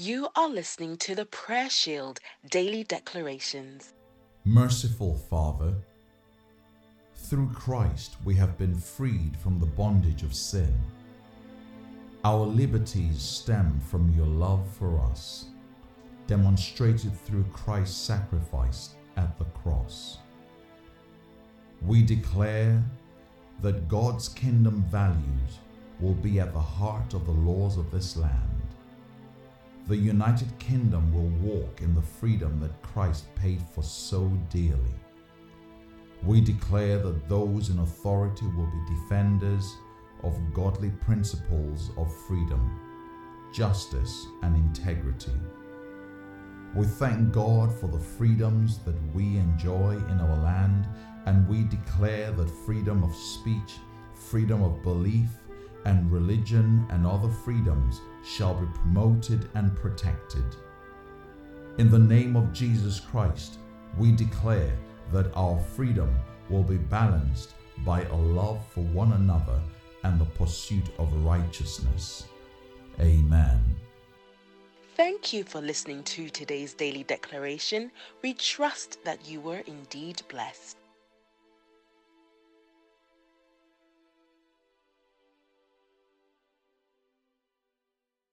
You are listening to the Prayer Shield Daily Declarations. Merciful Father, through Christ we have been freed from the bondage of sin. Our liberties stem from your love for us, demonstrated through Christ's sacrifice at the cross. We declare that God's kingdom values will be at the heart of the laws of this land the United Kingdom will walk in the freedom that Christ paid for so dearly. We declare that those in authority will be defenders of godly principles of freedom, justice, and integrity. We thank God for the freedoms that we enjoy in our land, and we declare that freedom of speech, freedom of belief, and religion and other freedoms shall be promoted and protected. In the name of Jesus Christ, we declare that our freedom will be balanced by a love for one another and the pursuit of righteousness. Amen. Thank you for listening to today's daily declaration. We trust that you were indeed blessed.